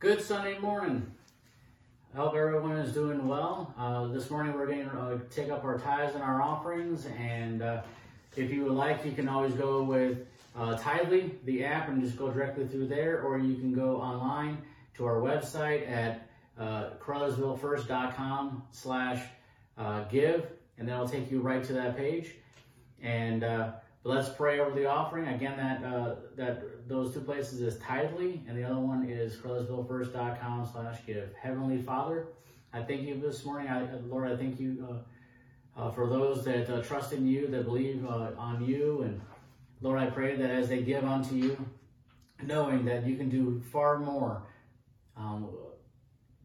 Good Sunday morning. I hope everyone is doing well. Uh, this morning we're going to uh, take up our tithes and our offerings, and uh, if you would like, you can always go with uh, Tithely, the app, and just go directly through there, or you can go online to our website at uh, caruthersvillefirst.com slash uh, give, and that'll take you right to that page. And uh, let's pray over the offering. Again, that that those two places is Tithely, and the other one is caruthersvillefirst.com slash give. Heavenly Father, I thank you this morning. I, Lord, I thank you uh, uh, for those that uh, trust in you, that believe uh, on you. And Lord, I pray that as they give unto you, knowing that you can do far more um,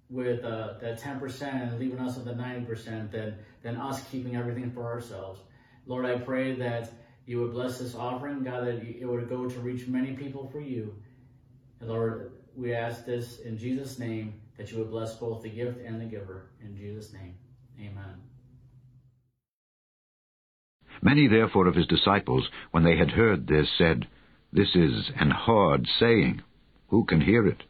with uh, that 10% and leaving us at the 90% than, than us keeping everything for ourselves. Lord, I pray that you would bless this offering, God, that it would go to reach many people for you. And Lord, we ask this in Jesus' name, that you would bless both the gift and the giver. In Jesus' name, amen. Many therefore of his disciples, when they had heard this, said, This is an hard saying. Who can hear it?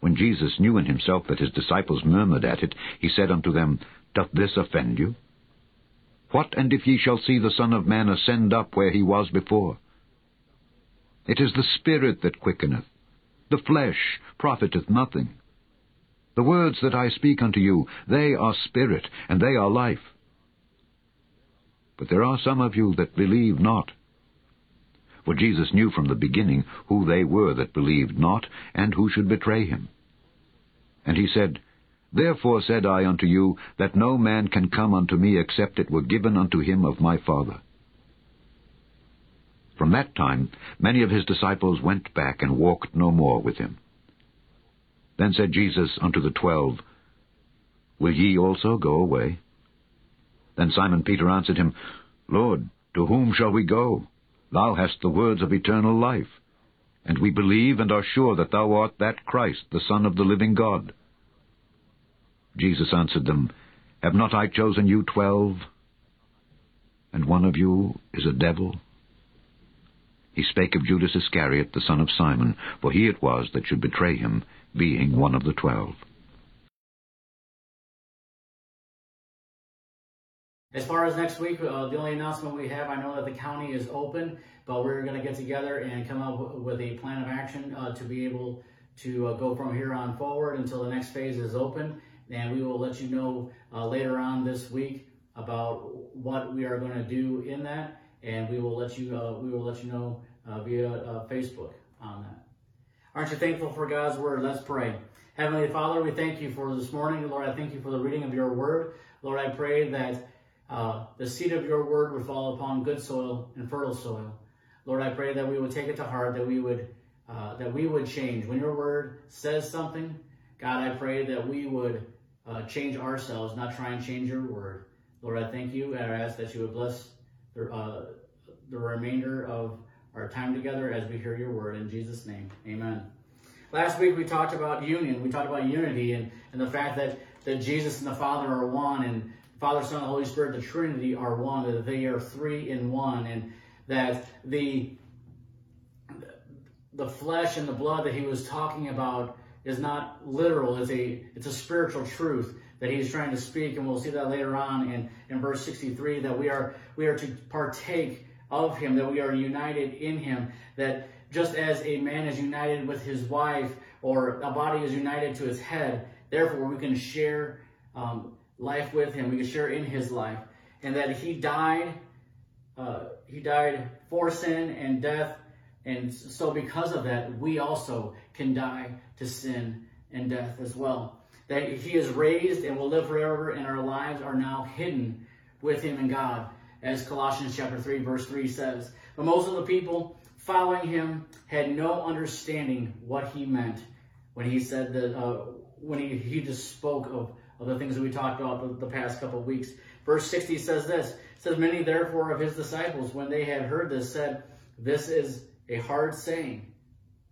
When Jesus knew in himself that his disciples murmured at it, he said unto them, Doth this offend you? What and if ye shall see the Son of Man ascend up where he was before? It is the Spirit that quickeneth. The flesh profiteth nothing. The words that I speak unto you, they are spirit, and they are life. But there are some of you that believe not. For Jesus knew from the beginning who they were that believed not, and who should betray him. And he said, Therefore said I unto you, that no man can come unto me except it were given unto him of my Father. From that time many of his disciples went back and walked no more with him. Then said Jesus unto the twelve, Will ye also go away? Then Simon Peter answered him, Lord, to whom shall we go? Thou hast the words of eternal life. And we believe and are sure that thou art that Christ, the Son of the living God. Jesus answered them, Have not I chosen you twelve? And one of you is a devil? He spake of Judas Iscariot, the son of Simon, for he it was that should betray him, being one of the twelve. As far as next week, uh, the only announcement we have, I know that the county is open, but we're going to get together and come up with a plan of action uh, to be able to uh, go from here on forward until the next phase is open and we will let you know uh, later on this week about what we are going to do in that, and we will let you uh, we will let you know uh, via uh, Facebook on that. Aren't you thankful for God's word? Let's pray. Heavenly Father, we thank you for this morning. Lord, I thank you for the reading of your word. Lord, I pray that uh, the seed of your word would fall upon good soil and fertile soil. Lord, I pray that we would take it to heart, that we would uh, that we would change. When your word says something, God, I pray that we would uh, change ourselves, not try and change your word. Lord, I thank you and I ask that you would bless the, uh, the remainder of our time together as we hear your word. In Jesus' name, amen. Last week we talked about union. We talked about unity and, and the fact that, that Jesus and the Father are one and Father, Son, and Holy Spirit, the Trinity are one, that they are three in one, and that the the flesh and the blood that he was talking about is not literal. It's a it's a spiritual truth that he's trying to speak, and we'll see that later on in, in verse 63, that we are we are to partake of him, that we are united in him, that just as a man is united with his wife, or a body is united to its head, therefore we can share um, life with him, we can share in his life, and that he died, uh, he died for sin and death and so, because of that, we also can die to sin and death as well. That He is raised and will live forever, and our lives are now hidden with Him in God, as Colossians chapter 3, verse 3 says. But most of the people following Him had no understanding what He meant when He said that, uh, when he, he just spoke of, of the things that we talked about the, the past couple of weeks. Verse 60 says this says, Many therefore of His disciples, when they had heard this, said, This is a hard saying,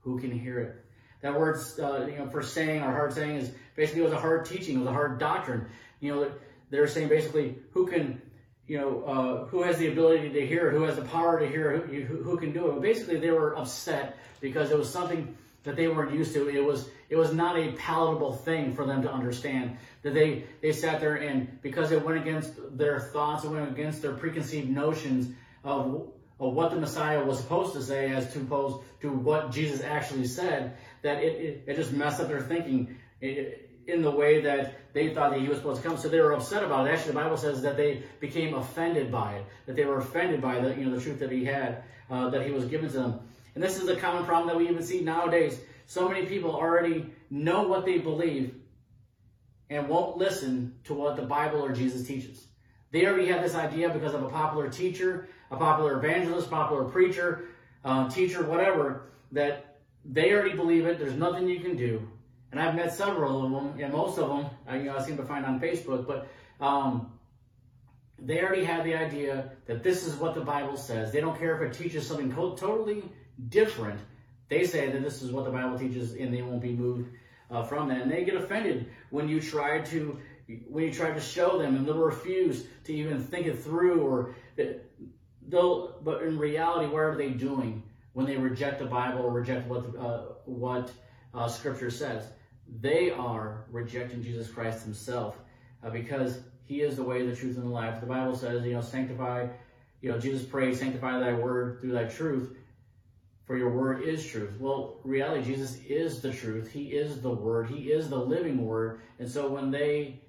who can hear it? That word, uh, you know, for saying or hard saying is basically it was a hard teaching, it was a hard doctrine. You know, they're saying basically who can, you know, uh, who has the ability to hear who has the power to hear who, who can do it. But basically, they were upset because it was something that they weren't used to. It was it was not a palatable thing for them to understand. That they they sat there and because it went against their thoughts, it went against their preconceived notions of of what the Messiah was supposed to say as opposed to what Jesus actually said, that it, it, it just messed up their thinking in the way that they thought that he was supposed to come. So they were upset about it. Actually, the Bible says that they became offended by it, that they were offended by the you know the truth that he had, uh, that he was given to them. And this is a common problem that we even see nowadays. So many people already know what they believe and won't listen to what the Bible or Jesus teaches. They already have this idea because of a popular teacher, a popular evangelist, popular preacher, uh, teacher, whatever, that they already believe it. There's nothing you can do. And I've met several of them, and most of them, I, you know, I seem to find on Facebook, but um, they already have the idea that this is what the Bible says. They don't care if it teaches something totally different. They say that this is what the Bible teaches, and they won't be moved uh, from that. And they get offended when you try to when you try to show them, and they'll refuse to even think it through, or they'll. But in reality, what are they doing when they reject the Bible or reject what uh, what uh, Scripture says? They are rejecting Jesus Christ Himself uh, because He is the way, the truth, and the life. The Bible says, you know, sanctify. You know, Jesus prays, sanctify Thy word through Thy truth for your word is truth. Well, reality, Jesus is the truth. He is the word. He is the living word. And so when they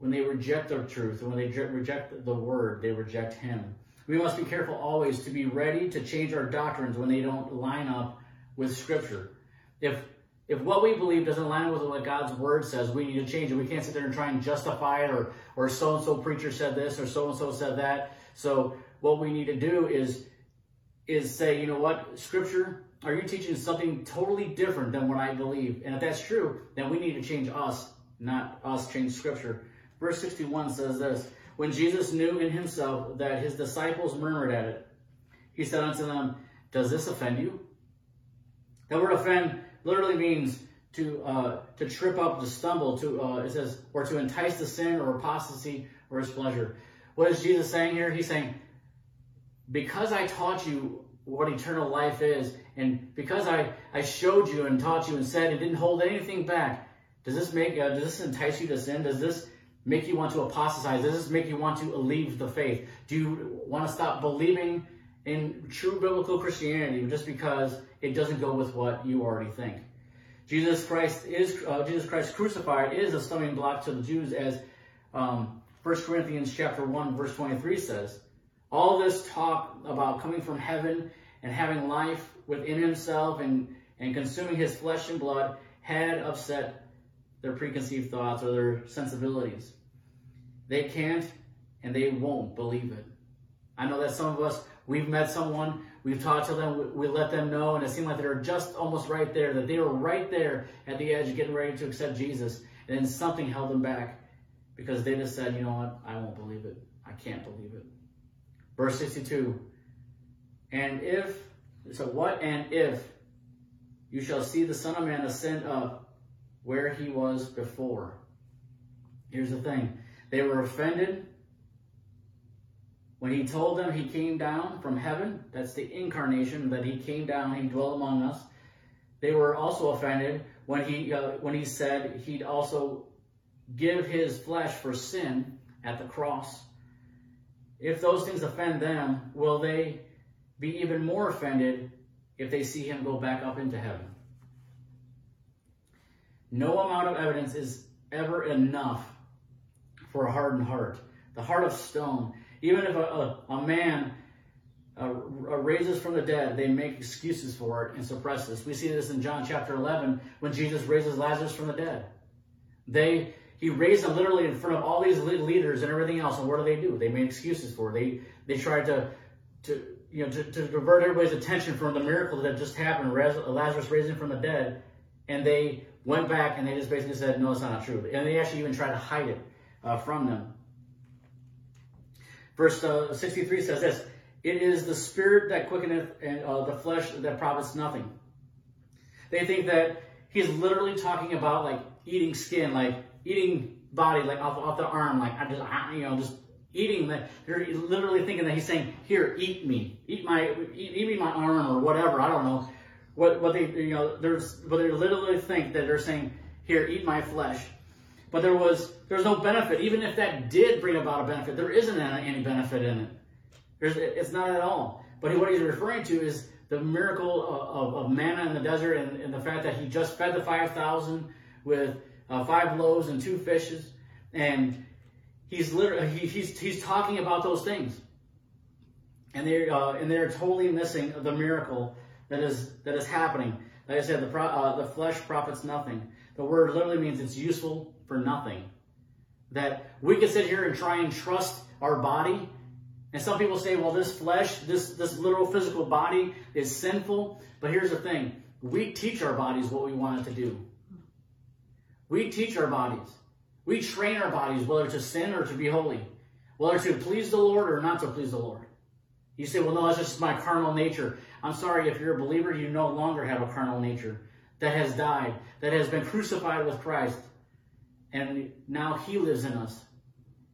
when they reject the truth, when they reject the word, they reject him. We must be careful always to be ready to change our doctrines when they don't line up with scripture. If if what we believe doesn't line up with what God's word says, we need to change it. We can't sit there and try and justify it or or so and so preacher said this or so and so said that. So what we need to do is is say, you know what, Scripture, are you teaching something totally different than what I believe? And if that's true, then we need to change us, not us change Scripture. Verse 61 says this When Jesus knew in himself that his disciples murmured at it, he said unto them, Does this offend you? That word offend literally means to uh, to trip up, to stumble, to uh, it says, or to entice to sin or apostasy or his pleasure. What is Jesus saying here? He's saying, because I taught you what eternal life is, and because I, I showed you and taught you and said and didn't hold anything back, does this make uh, does this entice you to sin? Does this make you want to apostatize? Does this make you want to leave the faith? Do you want to stop believing in true biblical Christianity just because it doesn't go with what you already think? Jesus Christ is uh, Jesus Christ crucified is a stumbling block to the Jews, as um, 1 Corinthians chapter one verse twenty three says. All this talk about coming from heaven and having life within himself and, and consuming his flesh and blood had upset their preconceived thoughts or their sensibilities. They can't and they won't believe it. I know that some of us, we've met someone, we've talked to them, we, we let them know, and it seemed like they were just almost right there, that they were right there at the edge getting ready to accept Jesus. And then something held them back because they just said, you know what, I won't believe it. I can't believe it. Verse 62. And if, so what and if you shall see the Son of Man ascend up where he was before. Here's the thing. They were offended when he told them he came down from heaven. That's the incarnation, that he came down, he dwelt among us. They were also offended when he, uh, when he said he'd also give his flesh for sin at the cross if those things offend them, will they be even more offended if they see him go back up into heaven? No amount of evidence is ever enough for a hardened heart. The heart of stone. Even if a, a, a man uh, raises from the dead, they make excuses for it and suppress this. We see this in John chapter 11 when Jesus raises Lazarus from the dead. They he raised them literally in front of all these leaders and everything else. And what do they do? They made excuses for it. They they tried to to you know to, to divert everybody's attention from the miracle that just happened, Lazarus raising from the dead, and they went back and they just basically said, no, it's not true. And they actually even tried to hide it uh, from them. Verse uh, 63 says this, It is the spirit that quickeneth and uh, the flesh that profits nothing. They think that he's literally talking about like eating skin, like eating body like off, off the arm, like I just, you know, just eating that. They're literally thinking that he's saying, "Here, eat me, eat my, eat, eat me my arm or whatever." I don't know. What what they you know there's what they literally think that they're saying here eat my flesh. But there was there's no benefit. Even if that did bring about a benefit there isn't any benefit in it. There's, it's not at all. But what he's referring to is the miracle of, of, of manna in the desert and, and, the fact that he just fed the 5000 with uh, five loaves and two fishes. And he's literally he, he's he's talking about those things. And they're uh, and they're totally missing the miracle that is that is happening. Like I said, the uh, the flesh profits nothing. The word literally means it's useful for nothing. That we can sit here and try and trust our body. And some people say, well, this flesh, this this literal physical body is sinful. But here's the thing: we teach our bodies what we want it to do. We teach our bodies. We train our bodies whether to sin or to be holy, whether to please the Lord or not to please the Lord. You say, well, no, that's just my carnal nature. I'm sorry, if you're a believer, you no longer have a carnal nature that has died, that has been crucified with Christ, and now He lives in us.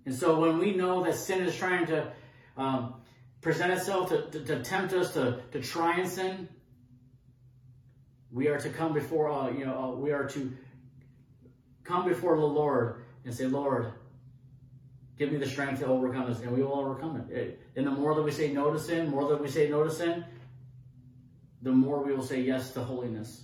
And so when we know that sin is trying to um, present itself to, to, to, tempt us to, to try and sin, we are to come before, uh, you know, uh, we are to come before the Lord and say, Lord, Give me the strength to overcome this, and we will overcome it. And the more that we say no to sin, more that we say no to sin, the more we will say yes to holiness.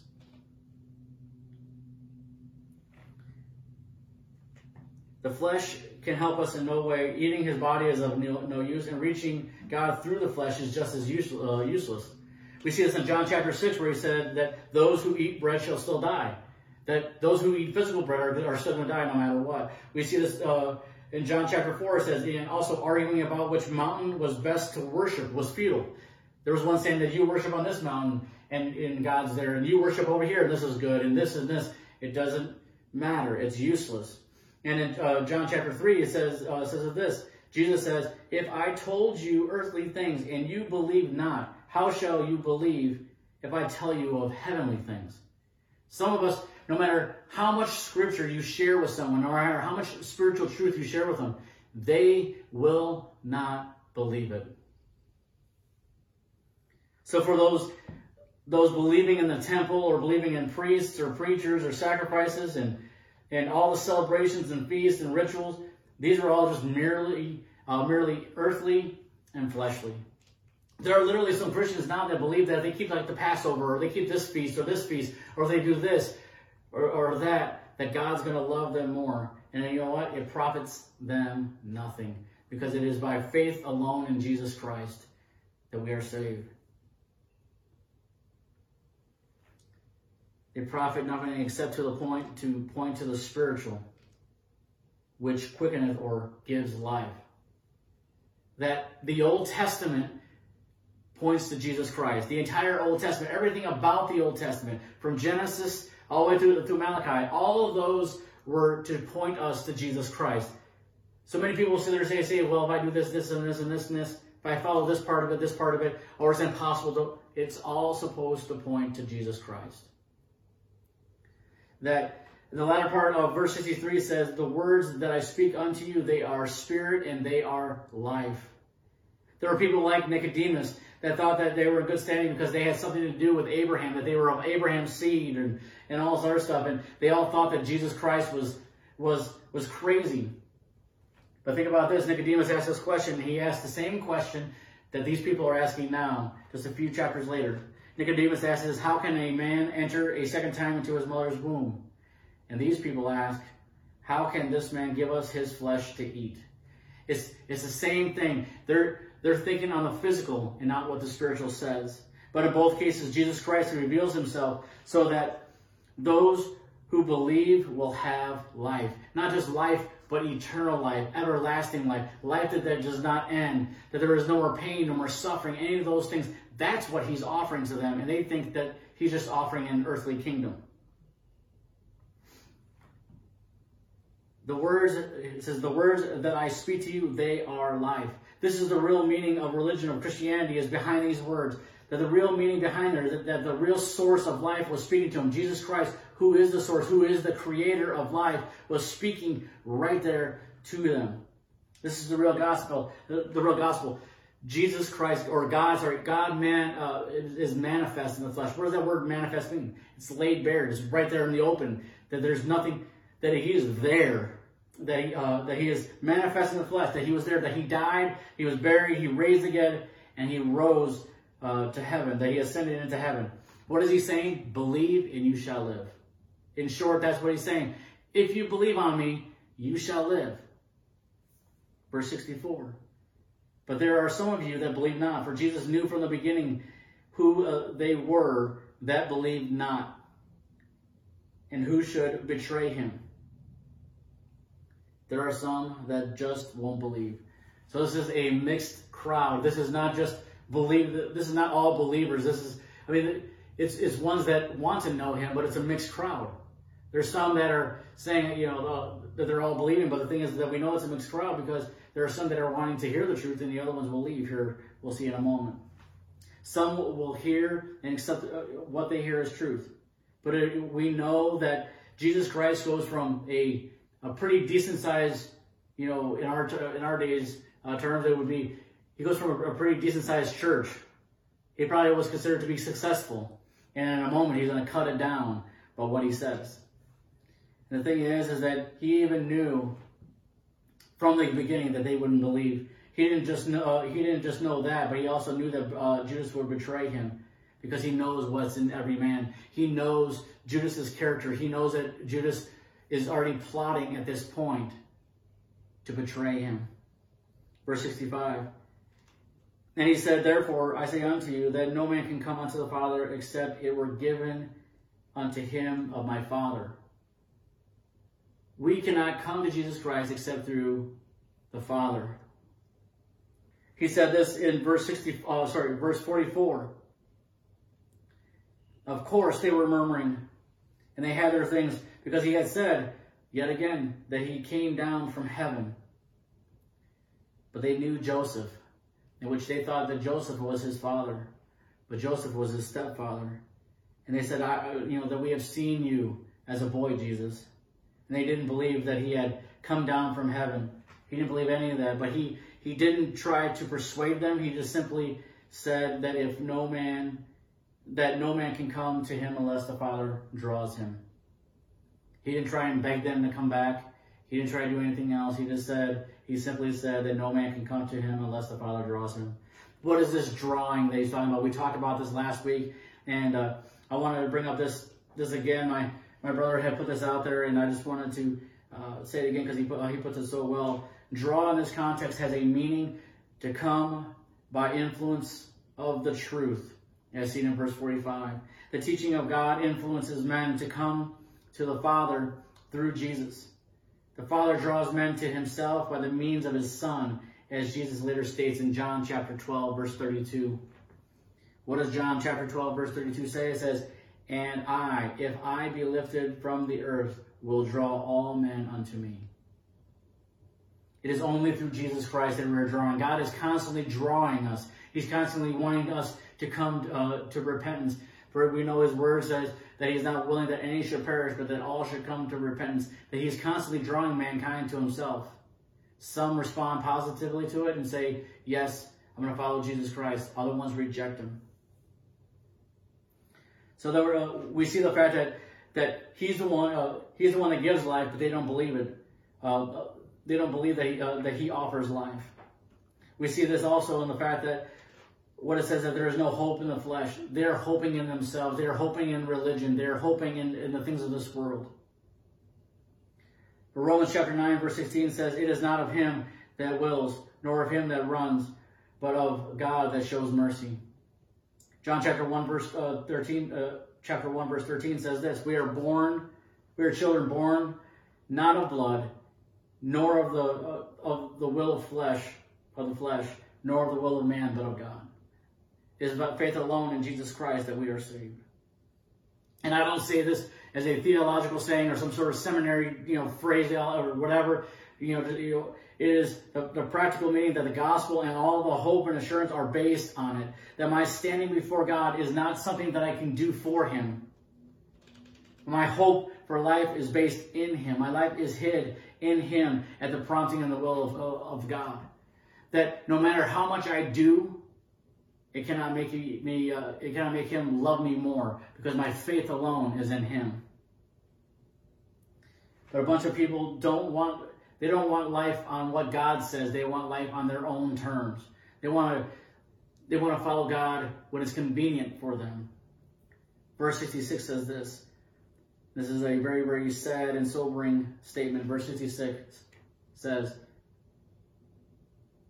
The flesh can help us in no way. Eating his body is of no, use, and reaching God through the flesh is just as uh, useless. We see this in John chapter 6, where he said that those who eat bread shall still die. That those who eat physical bread are, are still going to die no matter what. We see this uh, in John chapter 4, it says, and also arguing about which mountain was best to worship was futile. There was one saying that you worship on this mountain and, and God's there, and you worship over here, and this is good, and this and this. It doesn't matter. It's useless. And in uh, John chapter 3, it says, uh, says of this, Jesus says, If I told you earthly things and you believe not, how shall you believe if I tell you of heavenly things? Some of us, no matter how much scripture you share with someone, or how much spiritual truth you share with them, they will not believe it. So for those those believing in the temple or believing in priests or preachers or sacrifices and and all the celebrations and feasts and rituals, these are all just merely uh, merely earthly and fleshly. There are literally some Christians now that believe that they keep like the Passover or they keep this feast or this feast or they do this or, or that, that God's going to love them more. And you know what? It profits them nothing because it is by faith alone in Jesus Christ that we are saved. They profit nothing except to the point to point to the spiritual, which quickeneth or gives life. That the Old Testament points to Jesus Christ. The entire Old Testament, everything about the Old Testament, from Genesis all the way through, through Malachi, all of those were to point us to Jesus Christ. So many people sit there and say, say, well, if I do this, this, and this, and this, and this, if I follow this part of it, this part of it, or it's impossible to, it's all supposed to point to Jesus Christ. That the latter part of verse 63 says, The words that I speak unto you, they are spirit and they are life. There are people like Nicodemus that thought that they were in good standing because they had something to do with Abraham, that they were of Abraham's seed and, and all this other stuff. And they all thought that Jesus Christ was, was, was crazy. But think about this. Nicodemus asked this question. He asked the same question that these people are asking now, just a few chapters later. Nicodemus asks how can a man enter a second time into his mother's womb? And these people ask, how can this man give us his flesh to eat? It's, it's the same thing. They're, they're thinking on the physical and not what the spiritual says. But in both cases, Jesus Christ reveals himself so that those who believe will have life. Not just life, but eternal life, everlasting life, life that, that does not end, that there is no more pain, no more suffering, any of those things. That's what he's offering to them. And they think that he's just offering an earthly kingdom. The words, it says, the words that I speak to you, they are life. This is the real meaning of religion, of Christianity, is behind these words. That the real meaning behind there, that, that the real source of life was speaking to him. Jesus Christ, who is the source, who is the creator of life, was speaking right there to them. This is the real gospel. The, the real gospel. Jesus Christ or God, sorry, God man uh, is manifest in the flesh. What does that word manifest mean? It's laid bare. It's right there in the open. That there's nothing that He is there. That he, uh, that He is manifest in the flesh. That He was there. That He died. He was buried. He raised again, and He rose uh, to heaven. That He ascended into heaven. What is He saying? Believe and you shall live. In short, that's what He's saying. If you believe on Me, you shall live. Verse 64. But there are some of you that believe not, for Jesus knew from the beginning who uh, they were that believed not, and who should betray him. There are some that just won't believe. So this is a mixed crowd. This is not just believe. This is not all believers. This is, I mean, it's it's ones that want to know him, but it's a mixed crowd. There's some that are saying, you know, that they're all believing, but the thing is that we know it's a mixed crowd because there are some that are wanting to hear the truth, and the other ones will leave. Here, we'll see in a moment. Some will hear and accept uh, what they hear as truth, but it, we know that Jesus Christ goes from a a pretty decent size, you know, in our in our days uh, terms, it would be he goes from a, a pretty decent sized church. He probably was considered to be successful, and in a moment he's going to cut it down by what he says. And the thing is, is that he even knew from the beginning that they wouldn't believe. He didn't just know. Uh, he didn't just know that, but he also knew that uh, Judas would betray him because he knows what's in every man. He knows Judas's character. He knows that Judas is already plotting at this point to betray him. Verse 65. And he said, Therefore I say unto you that no man can come unto the Father except it were given unto him of my Father. We cannot come to Jesus Christ except through the Father. He said this in verse 60, oh, sorry, verse 44. Of course, they were murmuring, and they had their things, because he had said, yet again, that he came down from heaven. But they knew Joseph, in which they thought that Joseph was his father, but Joseph was his stepfather. And they said, I, you know, that we have seen you as a boy, Jesus and they didn't believe that he had come down from heaven. He didn't believe any of that, but he, he didn't try to persuade them. He just simply said that if no man, that no man can come to him unless the Father draws him. He didn't try and beg them to come back. He didn't try to do anything else. He just said, he simply said that no man can come to him unless the Father draws him. What is this drawing that he's talking about? We talked about this last week, and uh, I wanted to bring up this this again. My my brother had put this out there, and I just wanted to uh, say it again because he put, uh, he puts it so well. Draw in this context has a meaning to come by influence of the truth, as seen in verse 45. The teaching of God influences men to come to the Father through Jesus. The Father draws men to himself by the means of his Son, as Jesus later states in John chapter 12, verse 32. What does John chapter 12, verse 32 say? It says, and I, if I be lifted from the earth, will draw all men unto me. It is only through Jesus Christ that we're drawing. God is constantly drawing us. He's constantly wanting us to come uh, to repentance. For we know His word says that He's not willing that any should perish, but that all should come to repentance. That He's constantly drawing mankind to Himself. Some respond positively to it and say, Yes, I'm going to follow Jesus Christ. Other ones reject Him. So uh, we see the fact that that he's the one uh, he's the one that gives life, but they don't believe it. Uh, they don't believe that he, uh, that he offers life. We see this also in the fact that what it says that there is no hope in the flesh. They're hoping in themselves. They're hoping in religion. They're hoping in, in the things of this world. But Romans chapter 9, verse 16 says, It is not of him that wills, nor of him that runs, but of God that shows mercy. John chapter 1 verse uh, 13 uh, chapter 1 verse 13 says this, we are born we are children born not of blood nor of the uh, of the will of flesh of the flesh nor of the will of man but of God. It is about faith alone in Jesus Christ that we are saved. And I don't say this as a theological saying or some sort of seminary, you know, phrase or whatever. You know, you know is the, the, practical meaning that the gospel and all the hope and assurance are based on it. That my standing before God is not something that I can do for Him. My hope for life is based in Him. My life is hid in Him at the prompting and the will of, of God. that no matter how much I do, it cannot make me uh, it cannot make him love me more because my faith alone is in him. But a bunch of people don't want they don't want life on what God says. They want life on their own terms. They want to they want to follow God when it's convenient for them. Verse 66 says this. This is a very, very sad and sobering statement. Verse 66 says,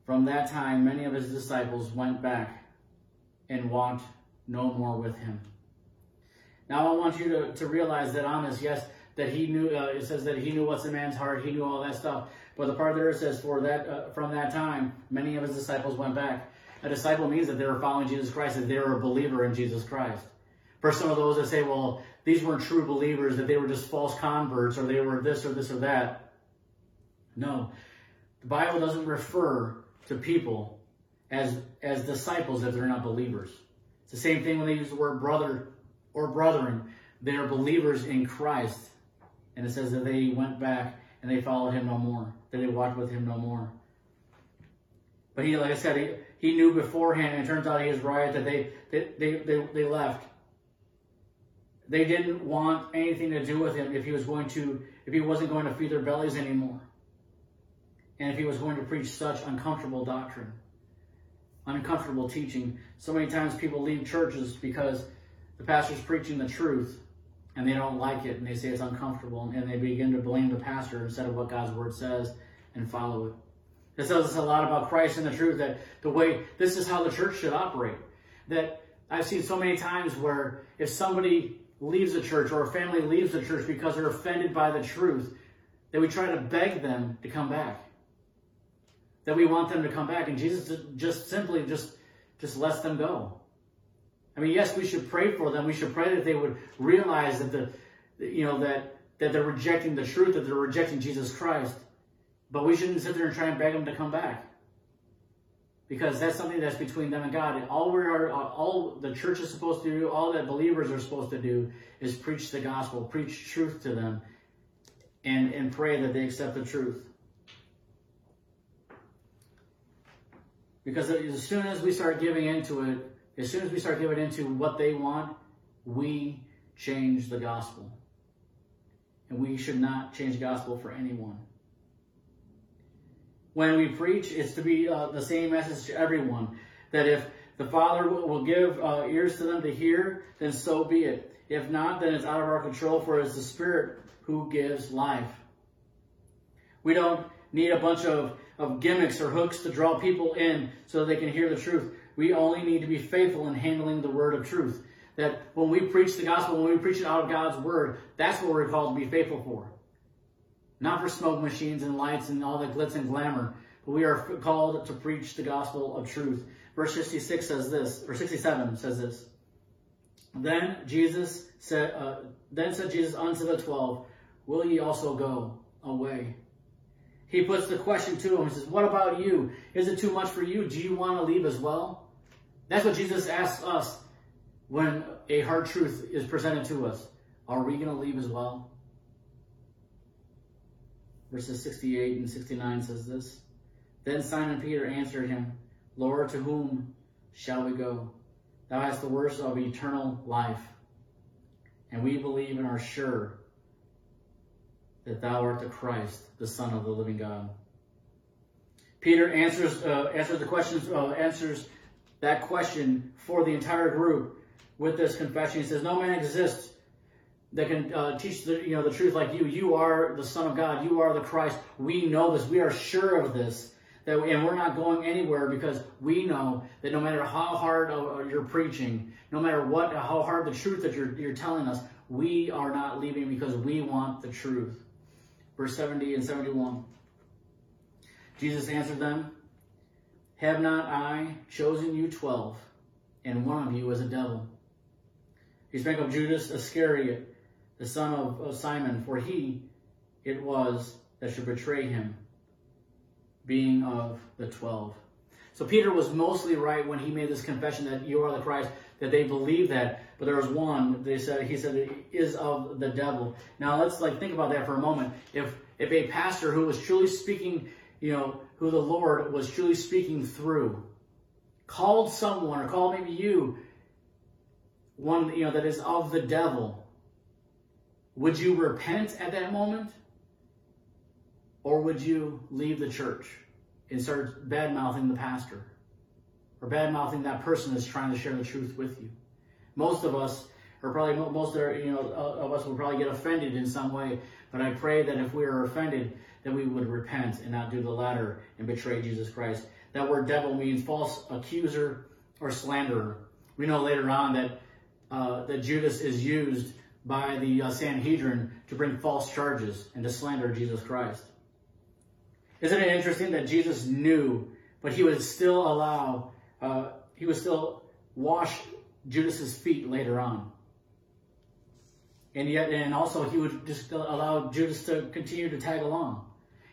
From that time, many of his disciples went back and walked no more with him. Now, I want you to, to realize that on this, yes, that he knew, uh, it says that he knew what's in man's heart, he knew all that stuff. But the part there says, For that, uh, from that time, many of his disciples went back. A disciple means that they were following Jesus Christ, that they were a believer in Jesus Christ. For some of those that say, well, these weren't true believers, that they were just false converts, or they were this or this or that. No. The Bible doesn't refer to people as, as disciples if they're not believers. It's the same thing when they use the word brother or brethren. They are believers in Christ. And it says that they went back and they followed him no more, that they walked with him no more. But he, like I said, he, he knew beforehand, and it turns out he is right, that they, they, they, they, they left. They didn't want anything to do with him if he was going to, if he wasn't going to feed their bellies anymore. And if he was going to preach such uncomfortable doctrine, uncomfortable teaching. So many times people leave churches because the pastor's preaching the truth and they don't like it and they say it's uncomfortable and they begin to blame the pastor instead of what God's word says and follow it. This tells us a lot about Christ and the truth that the way this is how the church should operate. That I've seen so many times where if somebody leaves the church or a family leaves the church because they're offended by the truth, that we try to beg them to come back. That we want them to come back. And Jesus just simply just, just lets them go. I mean, yes, we should pray for them. We should pray that they would realize that the, you know, that, that they're rejecting the truth, that they're rejecting Jesus Christ. But we shouldn't sit there and try and beg them to come back because that's something that's between them and God. And all we are, all the church is supposed to do, all that believers are supposed to do, is preach the gospel, preach truth to them, and and pray that they accept the truth. Because as soon as we start giving into it, as soon as we start giving into what they want, we change the gospel. And we should not change the gospel for anyone when we preach it's to be uh, the same message to everyone. That if the Father will give uh, ears to them to hear, then so be it. If not, then it's out of our control, for it's the Spirit who gives life. We don't need a bunch of, of gimmicks or hooks to draw people in so they can hear the truth. We only need to be faithful in handling the word of truth. That when we preach the gospel, when we preach it out of God's word, that's what we're called to be faithful for not for smoke machines and lights and all the glitz and glamour, but we are called to preach the gospel of truth. Verse 66 says this, or 67 says this. Then Jesus said, uh, then said Jesus unto the twelve, Will ye also go away? He puts the question to him. He says, What about you? Is it too much for you? Do you want to leave as well? That's what Jesus asks us when a hard truth is presented to us. Are we going to leave as well? verses 68 and 69 says this. Then Simon Peter answered him, Lord, to whom shall we go? Thou hast the words of eternal life. And we believe and are sure that thou art the Christ, the Son of the living God. Peter answers uh, answers the questions uh, answers that question for the entire group with this confession. He says, "No man exists that can uh, teach the you know the truth like you. You are the Son of God. You are the Christ. We know this. We are sure of this. That and we're not going anywhere because we know that no matter how hard uh, you're preaching, no matter what how hard the truth that you're you're telling us, we are not leaving because we want the truth. Verse 70 and 71. Jesus answered them, Have not I chosen you twelve, and one of you is a devil? He spake of Judas Iscariot, the son of, of Simon, for he it was that should betray him, being of the twelve. So Peter was mostly right when he made this confession that you are the Christ, that they believe that. But there was one, they said he said it is of the devil. Now let's like think about that for a moment. If if a pastor who was truly speaking you know, who the Lord was truly speaking through, called someone or called maybe you, one, you know, that is of the devil, would you repent at that moment? Or would you leave the church and start bad mouthing the pastor? Or bad mouthing that person that's trying to share the truth with you? Most of us, or probably most of, you know, of us will probably get offended in some way. But I pray that if we are offended, that we would repent and not do the latter and betray Jesus Christ. That word devil means false accuser or slanderer. We know later on that uh, that Judas is used by the uh, Sanhedrin to bring false charges and to slander Jesus Christ. Isn't it interesting that Jesus knew, but he would still allow, uh, he would still wash Judas's feet later on. And yet, and also he would just allow Judas to continue to tag along.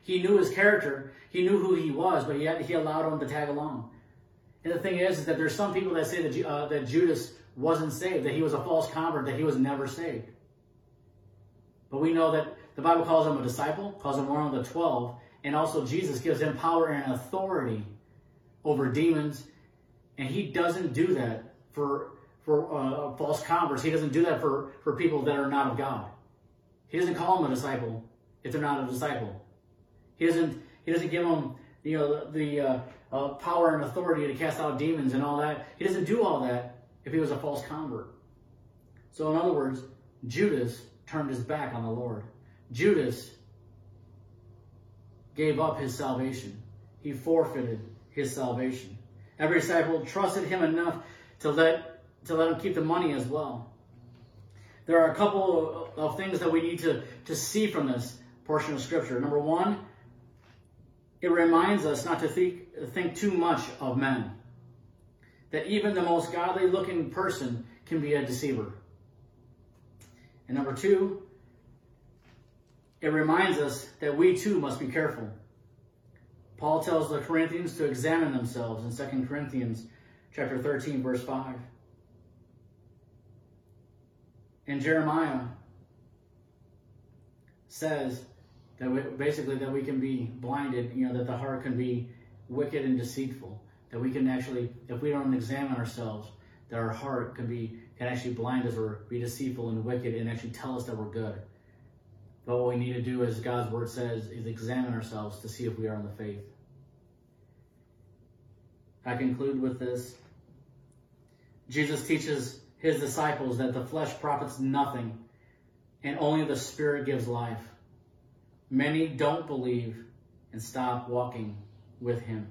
He knew his character, he knew who he was, but yet he allowed him to tag along. And the thing is, is that there's some people that say that, uh, that Judas wasn't saved, that he was a false convert, that he was never saved. But we know that the Bible calls him a disciple, calls him one of the twelve, and also Jesus gives him power and authority over demons. And he doesn't do that for for uh, false converts. He doesn't do that for, for people that are not of God. He doesn't call them a disciple if they're not a disciple. He doesn't he doesn't give them you know the, the uh, uh, power and authority to cast out demons and all that. He doesn't do all that if he was a false convert. So in other words, Judas turned his back on the Lord. Judas gave up his salvation. He forfeited his salvation. Every disciple trusted him enough to let to let them keep the money as well. There are a couple of things that we need to, to see from this portion of Scripture. Number one, it reminds us not to think, think too much of men. That even the most godly looking person can be a deceiver. And number two, it reminds us that we too must be careful. Paul tells the Corinthians to examine themselves in 2 Corinthians chapter 13 verse 5. And Jeremiah says that we, basically that we can be blinded, you know, that the heart can be wicked and deceitful. That we can actually, if we don't examine ourselves, that our heart can be can actually blind us or be deceitful and wicked and actually tell us that we're good. But what we need to do, as God's word says, is examine ourselves to see if we are in the faith. I conclude with this. Jesus teaches his disciples that the flesh profits nothing and only the Spirit gives life. Many don't believe and stop walking with him.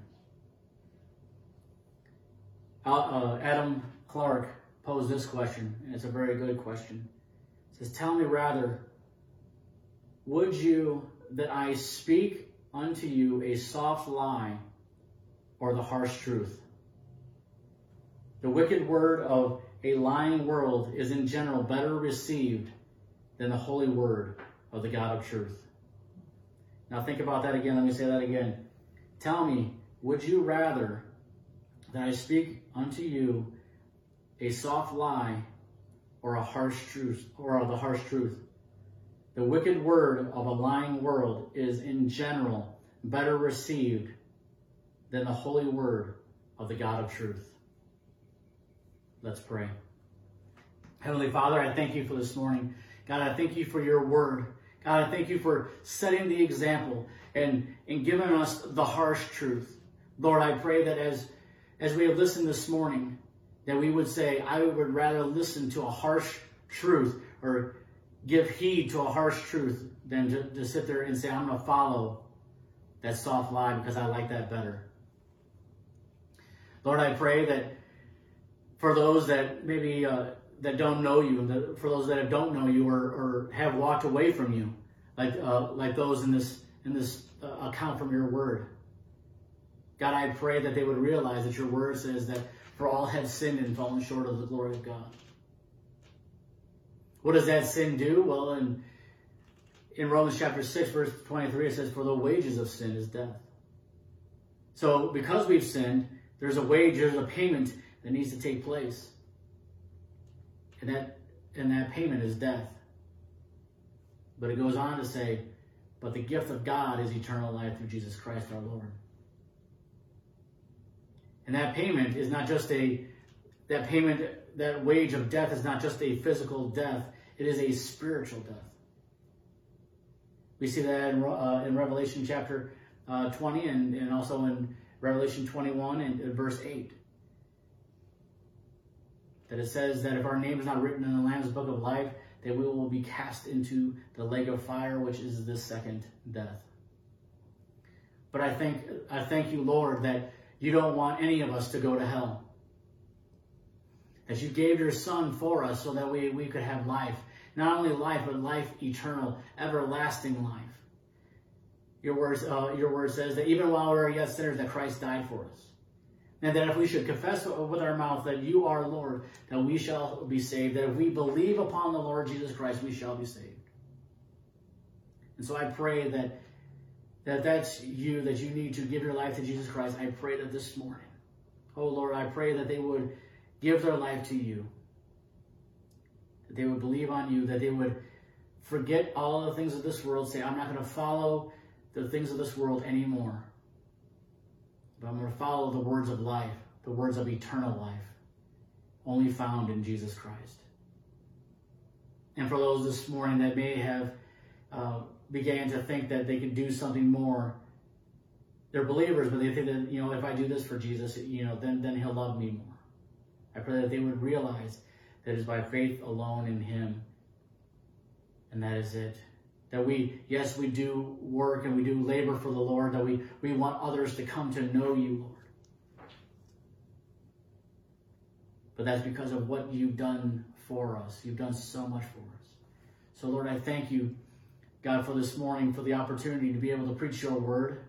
Uh, Adam Clarke posed this question, and it's a very good question. It says, Tell me rather, would you that I speak unto you a soft lie or the harsh truth? The wicked word of a lying world is in general better received than the holy word of the God of truth. Now think about that again. Let me say that again. Tell me, would you rather that I speak unto you a soft lie or a harsh truth or the harsh truth? The wicked word of a lying world is in general better received than the holy word of the God of truth. Let's pray. Heavenly Father, I thank you for this morning. God, I thank you for your word. God, I thank you for setting the example and, and giving us the harsh truth. Lord, I pray that as, as we have listened this morning, that we would say, I would rather listen to a harsh truth or give heed to a harsh truth than to, to sit there and say, I'm going to follow that soft lie because I like that better. Lord, I pray that for those that maybe uh, that don't know you, and that, for those that don't know you or, or have walked away from you, like uh, like those in this in this uh, account from your word. God, I pray that they would realize that your word says that for all have sinned and fallen short of the glory of God. What does that sin do? Well, in in Romans chapter 6, verse 23, it says, For the wages of sin is death. So because we've sinned, there's a wage, there's a payment that needs to take place. And that and that payment is death. But it goes on to say, But the gift of God is eternal life through Jesus Christ our Lord. And that payment is not just a, that payment, that wage of death is not just a physical death, it is a spiritual death. We see that in, uh, in Revelation chapter uh, 20 and, and also in Revelation 21 and, and verse 8. That it says that if our name is not written in the Lamb's book of life, that we will be cast into the lake of fire, which is the second death. But I thank I thank you, Lord, that you don't want any of us to go to hell. That you gave your Son for us so that we, we could have life. Not only life, but life eternal, everlasting life. Your word, uh, your word says that even while we are yet sinners, that Christ died for us. And that if we should confess with our mouth that you are Lord, that we shall be saved. That if we believe upon the Lord Jesus Christ, we shall be saved. And so I pray that that that's you, that you need to give your life to Jesus Christ. I pray that this morning. Oh Lord, I pray that they would give their life to you. That they would believe on you, that they would forget all the things of this world, say, I'm not going to follow the things of this world anymore. But I'm going to follow the words of life, the words of eternal life, only found in Jesus Christ. And for those this morning that may have uh, began to think that they could do something more, they're believers, but they think that you know if I do this for Jesus, you know, then then He'll love me more. I pray that they would realize that it is by faith alone in Him, and that is it that we yes we do work and we do labor for the lord that we we want others to come to know you lord. But that's because of what you've done for us. You've done so much for us. So lord i thank you god for this morning for the opportunity to be able to preach your word.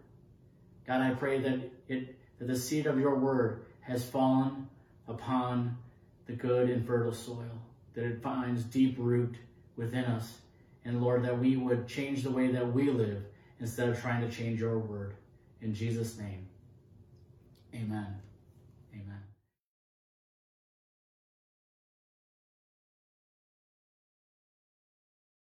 God i pray that it that the seed of your word has fallen upon the good and fertile soil that it finds deep root within us and Lord, that we would change the way that we live instead of trying to change your word. In Jesus' name, amen.